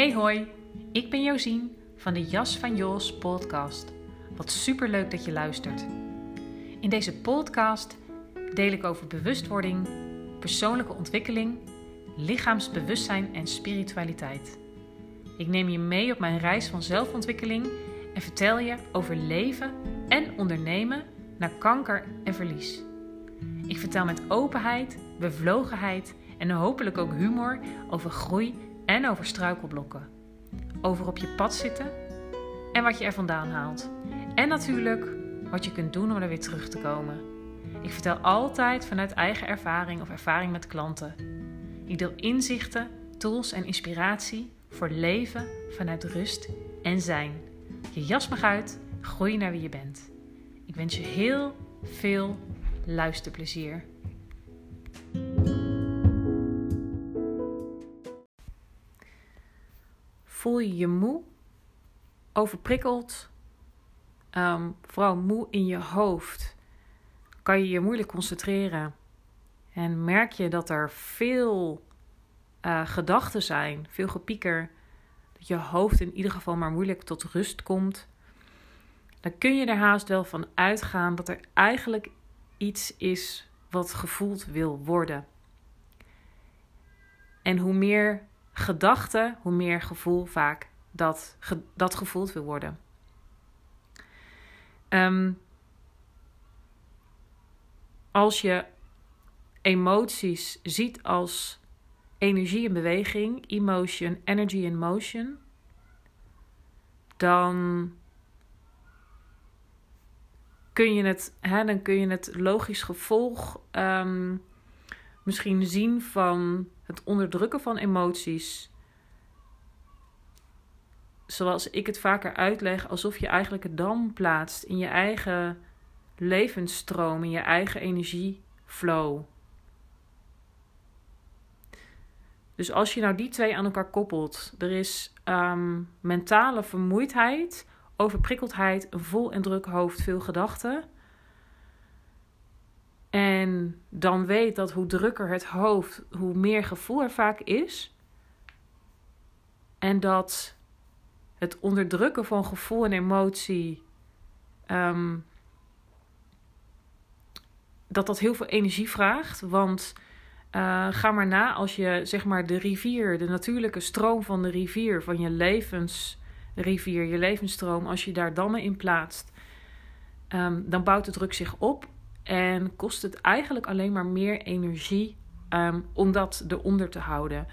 Hey hoi, ik ben Josien van de Jas van Jos podcast. Wat superleuk dat je luistert. In deze podcast deel ik over bewustwording, persoonlijke ontwikkeling, lichaamsbewustzijn en spiritualiteit. Ik neem je mee op mijn reis van zelfontwikkeling en vertel je over leven en ondernemen na kanker en verlies. Ik vertel met openheid, bevlogenheid en hopelijk ook humor over groei en over struikelblokken. Over op je pad zitten en wat je er vandaan haalt. En natuurlijk wat je kunt doen om er weer terug te komen. Ik vertel altijd vanuit eigen ervaring of ervaring met klanten. Ik deel inzichten, tools en inspiratie voor leven vanuit rust en zijn. Je jas mag uit, groei naar wie je bent. Ik wens je heel veel luisterplezier. Voel je je moe, overprikkeld, um, vooral moe in je hoofd? Kan je je moeilijk concentreren? En merk je dat er veel uh, gedachten zijn, veel gepieker, dat je hoofd in ieder geval maar moeilijk tot rust komt? Dan kun je er haast wel van uitgaan dat er eigenlijk iets is wat gevoeld wil worden. En hoe meer gedachten, hoe meer gevoel vaak dat, dat gevoeld wil worden. Um, als je emoties ziet als energie in beweging, emotion, energy in motion, dan kun je het, dan kun je het logisch gevolg um, misschien zien van het onderdrukken van emoties. Zoals ik het vaker uitleg, alsof je eigenlijk een dam plaatst in je eigen levensstroom, in je eigen energieflow. Dus als je nou die twee aan elkaar koppelt, er is um, mentale vermoeidheid, overprikkeldheid, een vol en druk hoofd, veel gedachten. En dan weet dat hoe drukker het hoofd, hoe meer gevoel er vaak is. En dat het onderdrukken van gevoel en emotie. Um, dat dat heel veel energie vraagt. Want uh, ga maar na als je zeg maar de rivier, de natuurlijke stroom van de rivier, van je levensrivier, je levensstroom, als je daar dammen in plaatst, um, dan bouwt de druk zich op en kost het eigenlijk alleen maar meer energie um, om dat eronder te houden.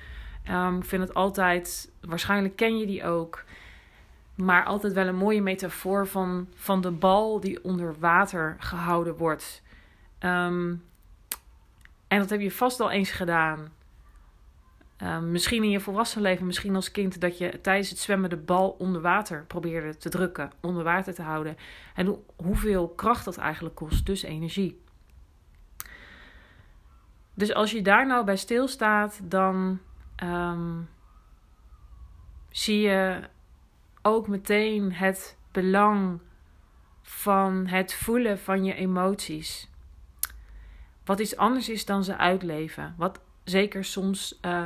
Um, ik vind het altijd, waarschijnlijk ken je die ook, maar altijd wel een mooie metafoor van, van de bal die onder water gehouden wordt. Um, en dat heb je vast al eens gedaan. Um, misschien in je volwassen leven, misschien als kind, dat je tijdens het zwemmen de bal onder water probeerde te drukken, onder water te houden. En hoeveel kracht dat eigenlijk kost, dus energie. Dus als je daar nou bij stilstaat, dan um, zie je ook meteen het belang van het voelen van je emoties. Wat iets anders is dan ze uitleven. Wat zeker soms uh,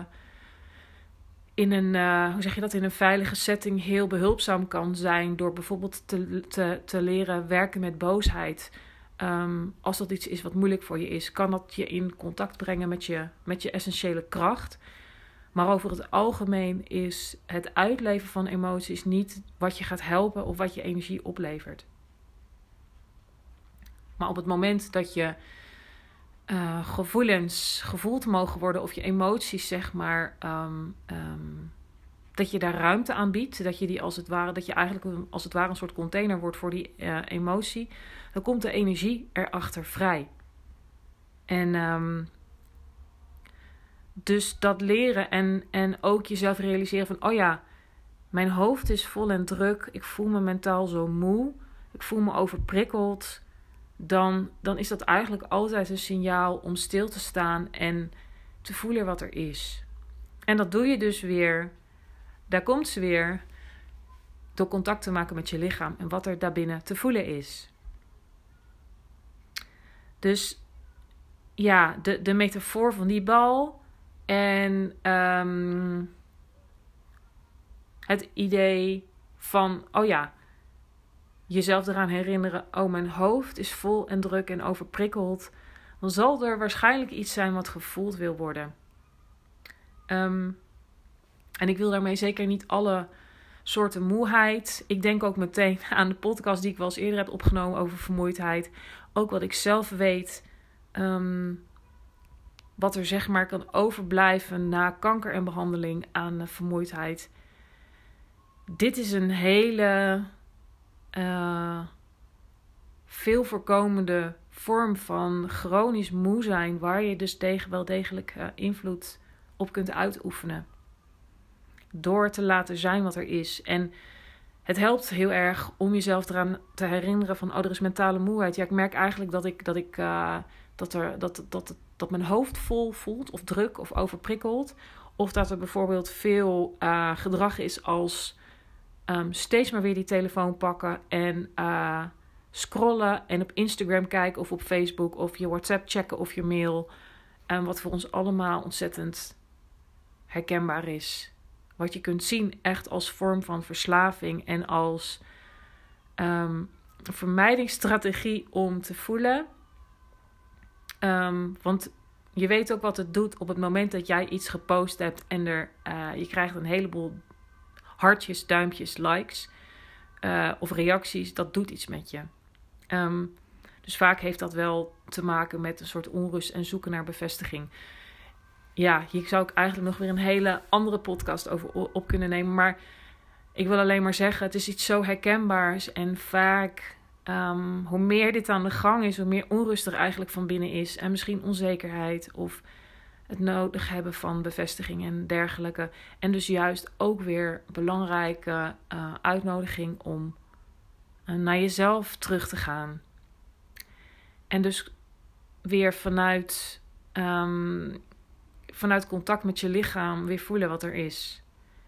in een, uh, hoe zeg je dat, in een veilige setting heel behulpzaam kan zijn. Door bijvoorbeeld te, te, te leren werken met boosheid. Um, als dat iets is wat moeilijk voor je is, kan dat je in contact brengen met je, met je essentiële kracht. Maar over het algemeen is het uitleven van emoties niet wat je gaat helpen of wat je energie oplevert. Maar op het moment dat je uh, gevoelens gevoeld mogen worden of je emoties, zeg maar, um, um, dat je daar ruimte aan biedt. Dat je die als het ware, dat je eigenlijk als het ware een soort container wordt voor die uh, emotie. Dan komt de energie erachter vrij. En um, dus dat leren en, en ook jezelf realiseren van, oh ja, mijn hoofd is vol en druk. Ik voel me mentaal zo moe. Ik voel me overprikkeld dan, dan is dat eigenlijk altijd een signaal om stil te staan en te voelen wat er is. En dat doe je dus weer, daar komt ze weer, door contact te maken met je lichaam en wat er daarbinnen te voelen is. Dus ja, de, de metafoor van die bal en um, het idee van, oh ja, jezelf eraan herinneren, oh mijn hoofd is vol en druk en overprikkeld, dan zal er waarschijnlijk iets zijn wat gevoeld wil worden. Um, en ik wil daarmee zeker niet alle soorten moeheid. Ik denk ook meteen aan de podcast die ik wel eens eerder heb opgenomen over vermoeidheid. Ook wat ik zelf weet. Um, wat er zeg maar kan overblijven na kanker en behandeling aan vermoeidheid. Dit is een hele uh, veel voorkomende vorm van chronisch moe zijn, waar je dus tegen wel degelijk uh, invloed op kunt uitoefenen. Door te laten zijn wat er is. En het helpt heel erg om jezelf eraan te herinneren van, oh, er is mentale moeheid. Ja, ik merk eigenlijk dat ik, dat ik, uh, dat er, dat, dat, dat mijn hoofd vol voelt, of druk of overprikkeld. Of dat er bijvoorbeeld veel gedrag is als um, steeds maar weer die telefoon pakken en uh, scrollen en op Instagram kijken of op Facebook of je WhatsApp checken of je mail. En wat voor ons allemaal ontzettend herkenbaar is. Wat je kunt zien echt als vorm van verslaving en als um, vermijdingsstrategie om te voelen. Want je weet ook wat het doet op het moment dat jij iets gepost hebt en er, uh, je krijgt een heleboel hartjes, duimpjes, likes uh, of reacties. Dat doet iets met je. Um, dus vaak heeft dat wel te maken met een soort onrust en zoeken naar bevestiging ja, hier zou ik eigenlijk nog weer een hele andere podcast over op kunnen nemen. Maar ik wil alleen maar zeggen, het is iets zo herkenbaars. En vaak, um, hoe meer dit aan de gang is, hoe meer onrust er eigenlijk van binnen is. En misschien onzekerheid of het nodig hebben van bevestiging en dergelijke. En dus juist ook weer belangrijke uh, uitnodiging om uh, naar jezelf terug te gaan. En dus weer vanuit um, vanuit contact met je lichaam weer voelen wat er is.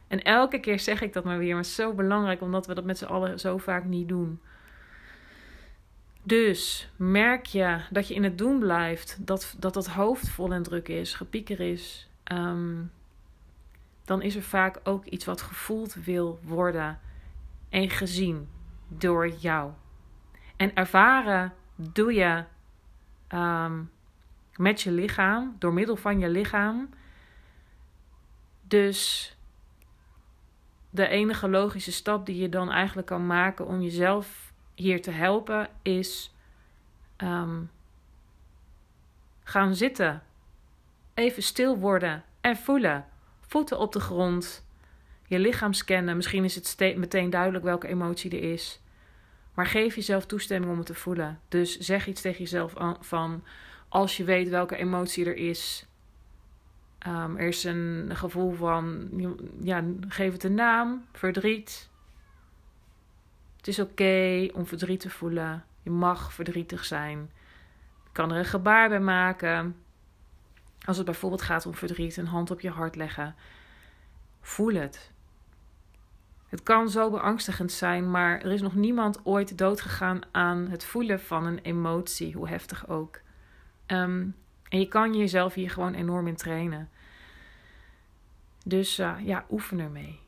En elke keer zeg ik dat maar weer, maar het is zo belangrijk omdat we dat met z'n allen zo vaak niet doen. Dus merk je dat je in het doen blijft, dat dat, dat hoofd vol en druk is, gepieker is, ehm, dan is er vaak ook iets wat gevoeld wil worden en gezien door jou. En ervaren doe je um, met je lichaam, door middel van je lichaam. Dus de enige logische stap die je dan eigenlijk kan maken om jezelf hier te helpen is um, gaan zitten. Even stil worden en voelen. Voeten op de grond. Je lichaam scannen. Misschien is het meteen duidelijk welke emotie er is. Maar geef jezelf toestemming om het te voelen. Dus zeg iets tegen jezelf van als je weet welke emotie er is. Um, er is een gevoel van, ja, geef het een naam, verdriet. Het is oké om verdriet te voelen. Je mag verdrietig zijn. Je kan er een gebaar bij maken. Als het bijvoorbeeld gaat om verdriet, een hand op je hart leggen. Voel het. Het kan zo beangstigend zijn, maar er is nog niemand ooit doodgegaan aan het voelen van een emotie, hoe heftig ook. Ehm, en je kan jezelf hier gewoon enorm in trainen. Dus uh, ja, oefen ermee.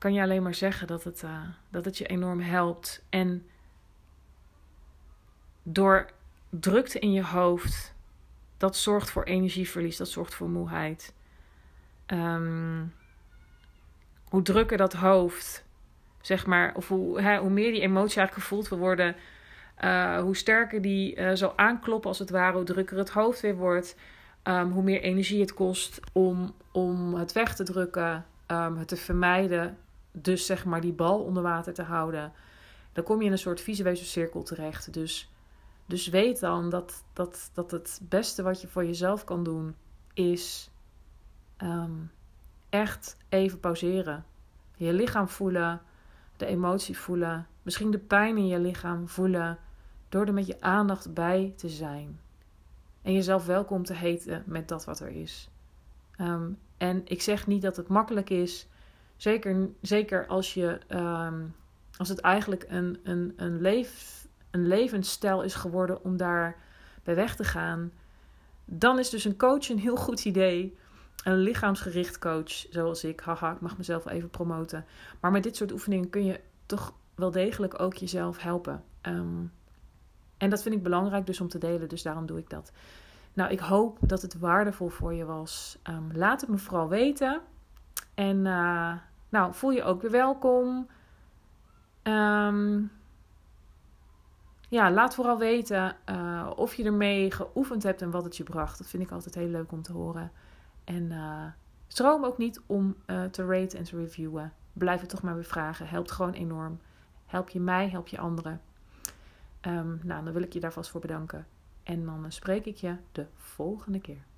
Kan je alleen maar zeggen dat het, uh, dat het je enorm helpt. En door drukte in je hoofd, dat zorgt voor energieverlies, dat zorgt voor moeheid. Um, hoe drukker dat hoofd, zeg maar, of hoe, hè, hoe meer die emotie eigenlijk gevoeld wil worden, uh, hoe sterker die uh, zal aankloppen, als het ware, hoe drukker het hoofd weer wordt. Um, hoe meer energie het kost om, om het weg te drukken, um, het te vermijden. Dus zeg maar die bal onder water te houden. Dan kom je in een soort visueuze cirkel terecht. Dus, dus weet dan dat, dat, dat het beste wat je voor jezelf kan doen is um, echt even pauzeren. Je lichaam voelen, de emotie voelen, misschien de pijn in je lichaam voelen door er met je aandacht bij te zijn. En jezelf welkom te heten met dat wat er is. Um, en ik zeg niet dat het makkelijk is. Zeker, zeker als, je, um, als het eigenlijk een, een, een, leef, een levensstijl is geworden om daar bij weg te gaan. Dan is dus een coach een heel goed idee. een lichaamsgericht coach zoals ik. Haha, ik mag mezelf even promoten. Maar met dit soort oefeningen kun je toch wel degelijk ook jezelf helpen. Ehm, en dat vind ik belangrijk dus om te delen, dus daarom doe ik dat. Nou, ik hoop dat het waardevol voor je was. Ehm, laat het me vooral weten. En uh, nou, voel je ook weer welkom. Um, ja, laat vooral weten uh, of je ermee geoefend hebt en wat het je bracht. Dat vind ik altijd heel leuk om te horen. En uh, stroom ook niet om uh, te raten en te reviewen. Blijf het toch maar weer vragen. Helpt gewoon enorm. Help je mij, help je anderen. Um, nou, dan wil ik je daar vast voor bedanken. En dan spreek ik je de volgende keer.